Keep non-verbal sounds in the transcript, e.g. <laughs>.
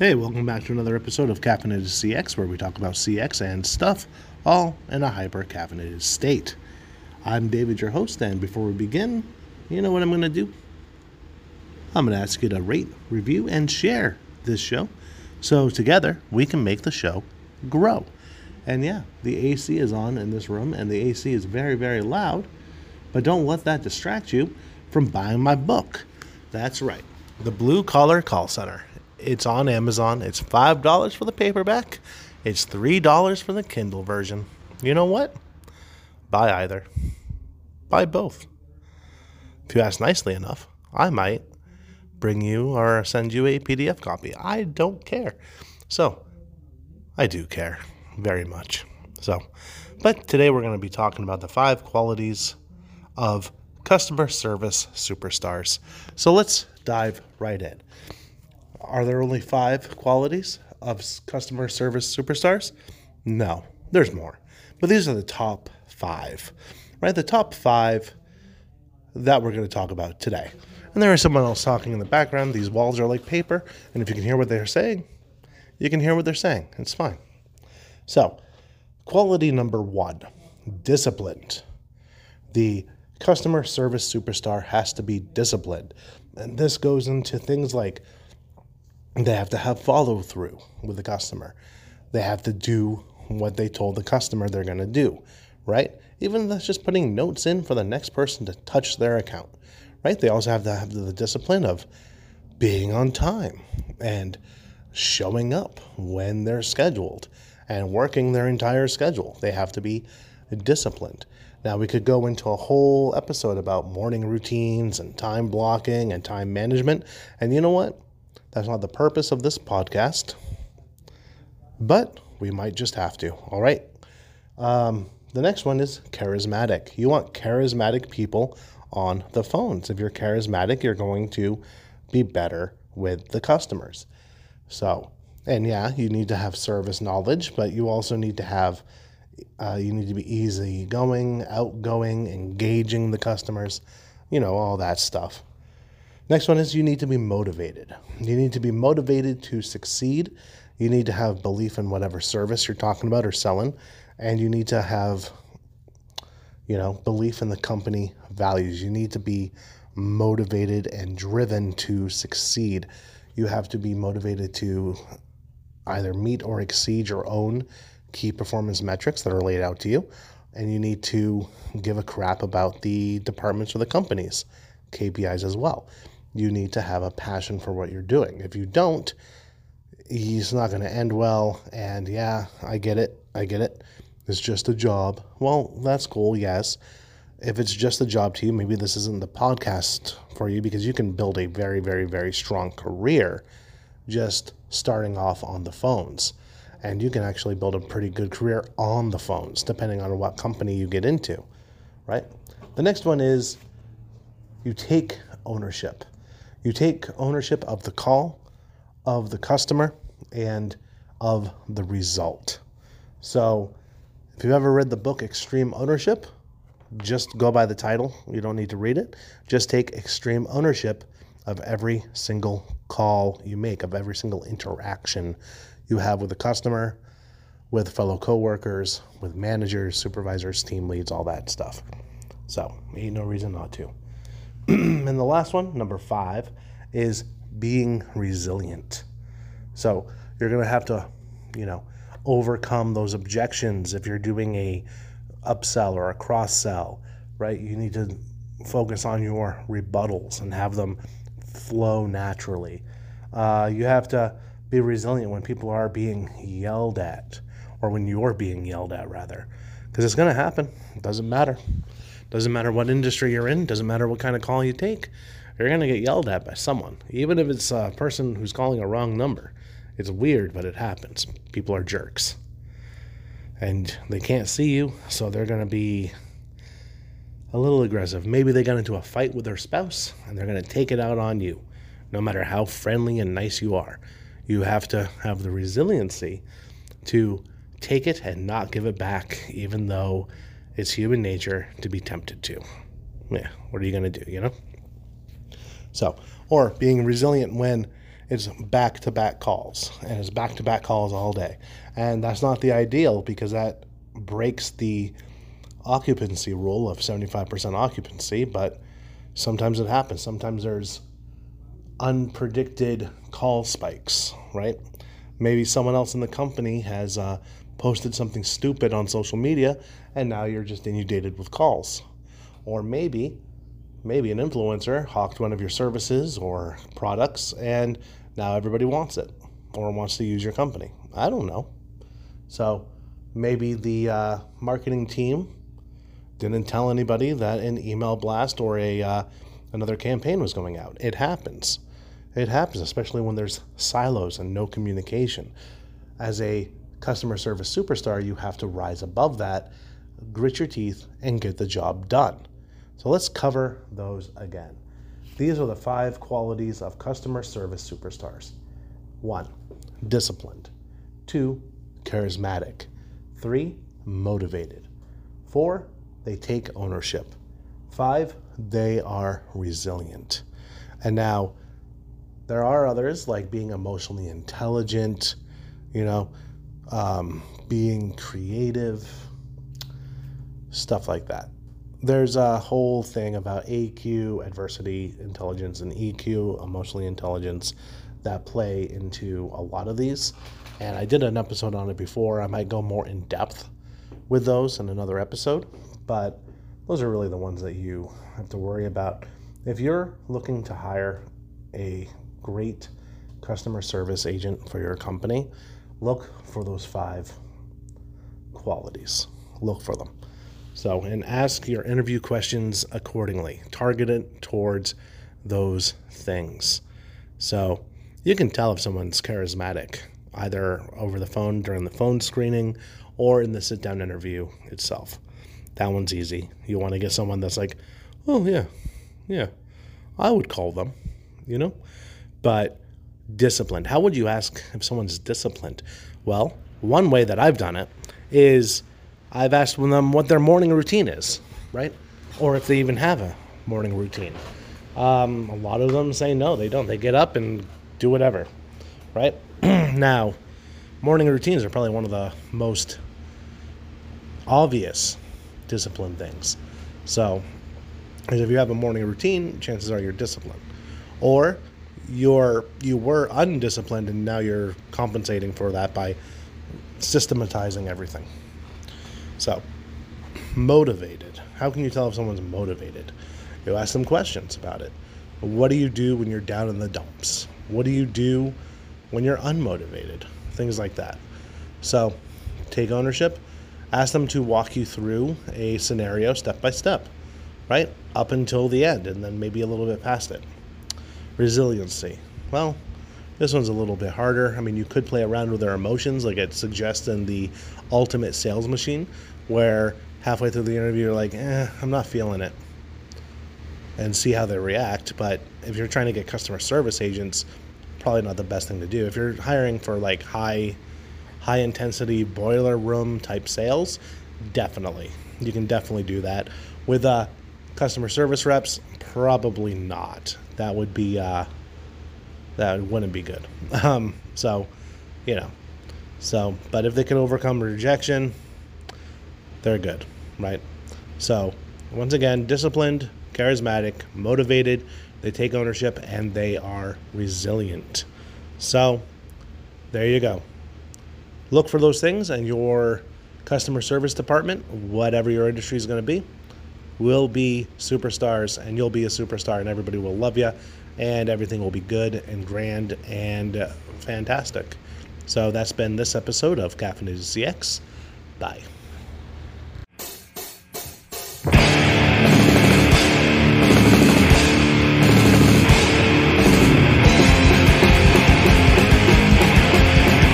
Hey, welcome back to another episode of Caffeinated CX, where we talk about CX and stuff, all in a hyper caffeinated state. I'm David, your host, and before we begin, you know what I'm going to do? I'm going to ask you to rate, review, and share this show so together we can make the show grow. And yeah, the AC is on in this room, and the AC is very, very loud, but don't let that distract you from buying my book. That's right, The Blue Collar Call Center. It's on Amazon. It's $5 for the paperback, it's $3 for the Kindle version. You know what? Buy either. Buy both. If you ask nicely enough, I might bring you or send you a PDF copy. I don't care. So, I do care very much. So, but today we're going to be talking about the five qualities of customer service superstars. So let's dive right in. Are there only five qualities of customer service superstars? No, there's more. But these are the top five, right? The top five that we're going to talk about today. And there is someone else talking in the background. These walls are like paper. And if you can hear what they're saying, you can hear what they're saying. It's fine. So, quality number one disciplined. The customer service superstar has to be disciplined. And this goes into things like they have to have follow through with the customer. They have to do what they told the customer they're going to do, right? Even that's just putting notes in for the next person to touch their account, right? They also have to have the discipline of being on time and showing up when they're scheduled and working their entire schedule. They have to be disciplined. Now, we could go into a whole episode about morning routines and time blocking and time management. And you know what? That's not the purpose of this podcast, but we might just have to. All right. Um, the next one is charismatic. You want charismatic people on the phones. If you're charismatic, you're going to be better with the customers. So, and yeah, you need to have service knowledge, but you also need to have, uh, you need to be easy going, outgoing, engaging the customers, you know, all that stuff. Next one is you need to be motivated. You need to be motivated to succeed. You need to have belief in whatever service you're talking about or selling. And you need to have, you know, belief in the company values. You need to be motivated and driven to succeed. You have to be motivated to either meet or exceed your own key performance metrics that are laid out to you. And you need to give a crap about the departments or the companies, KPIs as well you need to have a passion for what you're doing. If you don't, he's not going to end well. And yeah, I get it. I get it. It's just a job. Well, that's cool, yes. If it's just a job to you, maybe this isn't the podcast for you because you can build a very, very, very strong career just starting off on the phones. And you can actually build a pretty good career on the phones, depending on what company you get into, right? The next one is you take ownership. You take ownership of the call, of the customer, and of the result. So, if you've ever read the book Extreme Ownership, just go by the title. You don't need to read it. Just take extreme ownership of every single call you make, of every single interaction you have with the customer, with fellow coworkers, with managers, supervisors, team leads, all that stuff. So, ain't no reason not to. <clears throat> and the last one, number five, is being resilient. So you're going to have to, you know, overcome those objections if you're doing a upsell or a cross sell, right? You need to focus on your rebuttals and have them flow naturally. Uh, you have to be resilient when people are being yelled at, or when you're being yelled at, rather, because it's going to happen. It doesn't matter. Doesn't matter what industry you're in, doesn't matter what kind of call you take. You're going to get yelled at by someone, even if it's a person who's calling a wrong number. It's weird, but it happens. People are jerks. And they can't see you, so they're going to be a little aggressive. Maybe they got into a fight with their spouse and they're going to take it out on you, no matter how friendly and nice you are. You have to have the resiliency to take it and not give it back, even though it's human nature to be tempted to. Yeah, what are you going to do, you know? So, or being resilient when it's back to back calls and it's back to back calls all day. And that's not the ideal because that breaks the occupancy rule of 75% occupancy, but sometimes it happens. Sometimes there's unpredicted call spikes, right? Maybe someone else in the company has uh, posted something stupid on social media and now you're just inundated with calls. Or maybe maybe an influencer hawked one of your services or products and now everybody wants it or wants to use your company. I don't know. So maybe the uh, marketing team didn't tell anybody that an email blast or a uh, another campaign was going out. It happens. It happens, especially when there's silos and no communication. As a customer service superstar, you have to rise above that, grit your teeth, and get the job done. So let's cover those again. These are the five qualities of customer service superstars. One, disciplined. Two, charismatic. Three, motivated. Four, they take ownership. Five, they are resilient. And now, there are others like being emotionally intelligent, you know, um, being creative, stuff like that. There's a whole thing about AQ, adversity intelligence, and EQ, emotionally intelligence, that play into a lot of these. And I did an episode on it before. I might go more in depth with those in another episode, but those are really the ones that you have to worry about. If you're looking to hire a great customer service agent for your company, look for those five qualities. Look for them. So, and ask your interview questions accordingly. Target it towards those things. So, you can tell if someone's charismatic either over the phone during the phone screening or in the sit down interview itself. That one's easy. You want to get someone that's like, oh, yeah, yeah, I would call them, you know? But disciplined. How would you ask if someone's disciplined? Well, one way that I've done it is I've asked them what their morning routine is, right? Or if they even have a morning routine. Um, a lot of them say no, they don't. They get up and do whatever, right? <clears throat> now, morning routines are probably one of the most obvious discipline things. So, if you have a morning routine, chances are you're disciplined. Or you're you were undisciplined and now you're compensating for that by systematizing everything. So, motivated. How can you tell if someone's motivated? You ask them questions about it. What do you do when you're down in the dumps? What do you do when you're unmotivated? Things like that. So, take ownership. Ask them to walk you through a scenario step by step, right? Up until the end, and then maybe a little bit past it. Resiliency. Well, this one's a little bit harder. I mean, you could play around with their emotions, like it suggests in the Ultimate Sales Machine, where halfway through the interview you're like, eh, I'm not feeling it, and see how they react. But if you're trying to get customer service agents, probably not the best thing to do. If you're hiring for like high, high intensity boiler room type sales, definitely you can definitely do that. With uh, customer service reps, probably not. That would be uh, that wouldn't be good. <laughs> Um, so, you know, so, but if they can overcome rejection, they're good, right? So, once again, disciplined, charismatic, motivated, they take ownership, and they are resilient. So, there you go. Look for those things, and your customer service department, whatever your industry is going to be, will be superstars, and you'll be a superstar, and everybody will love you and everything will be good and grand and uh, fantastic. So that's been this episode of Caffeinated CX. Bye.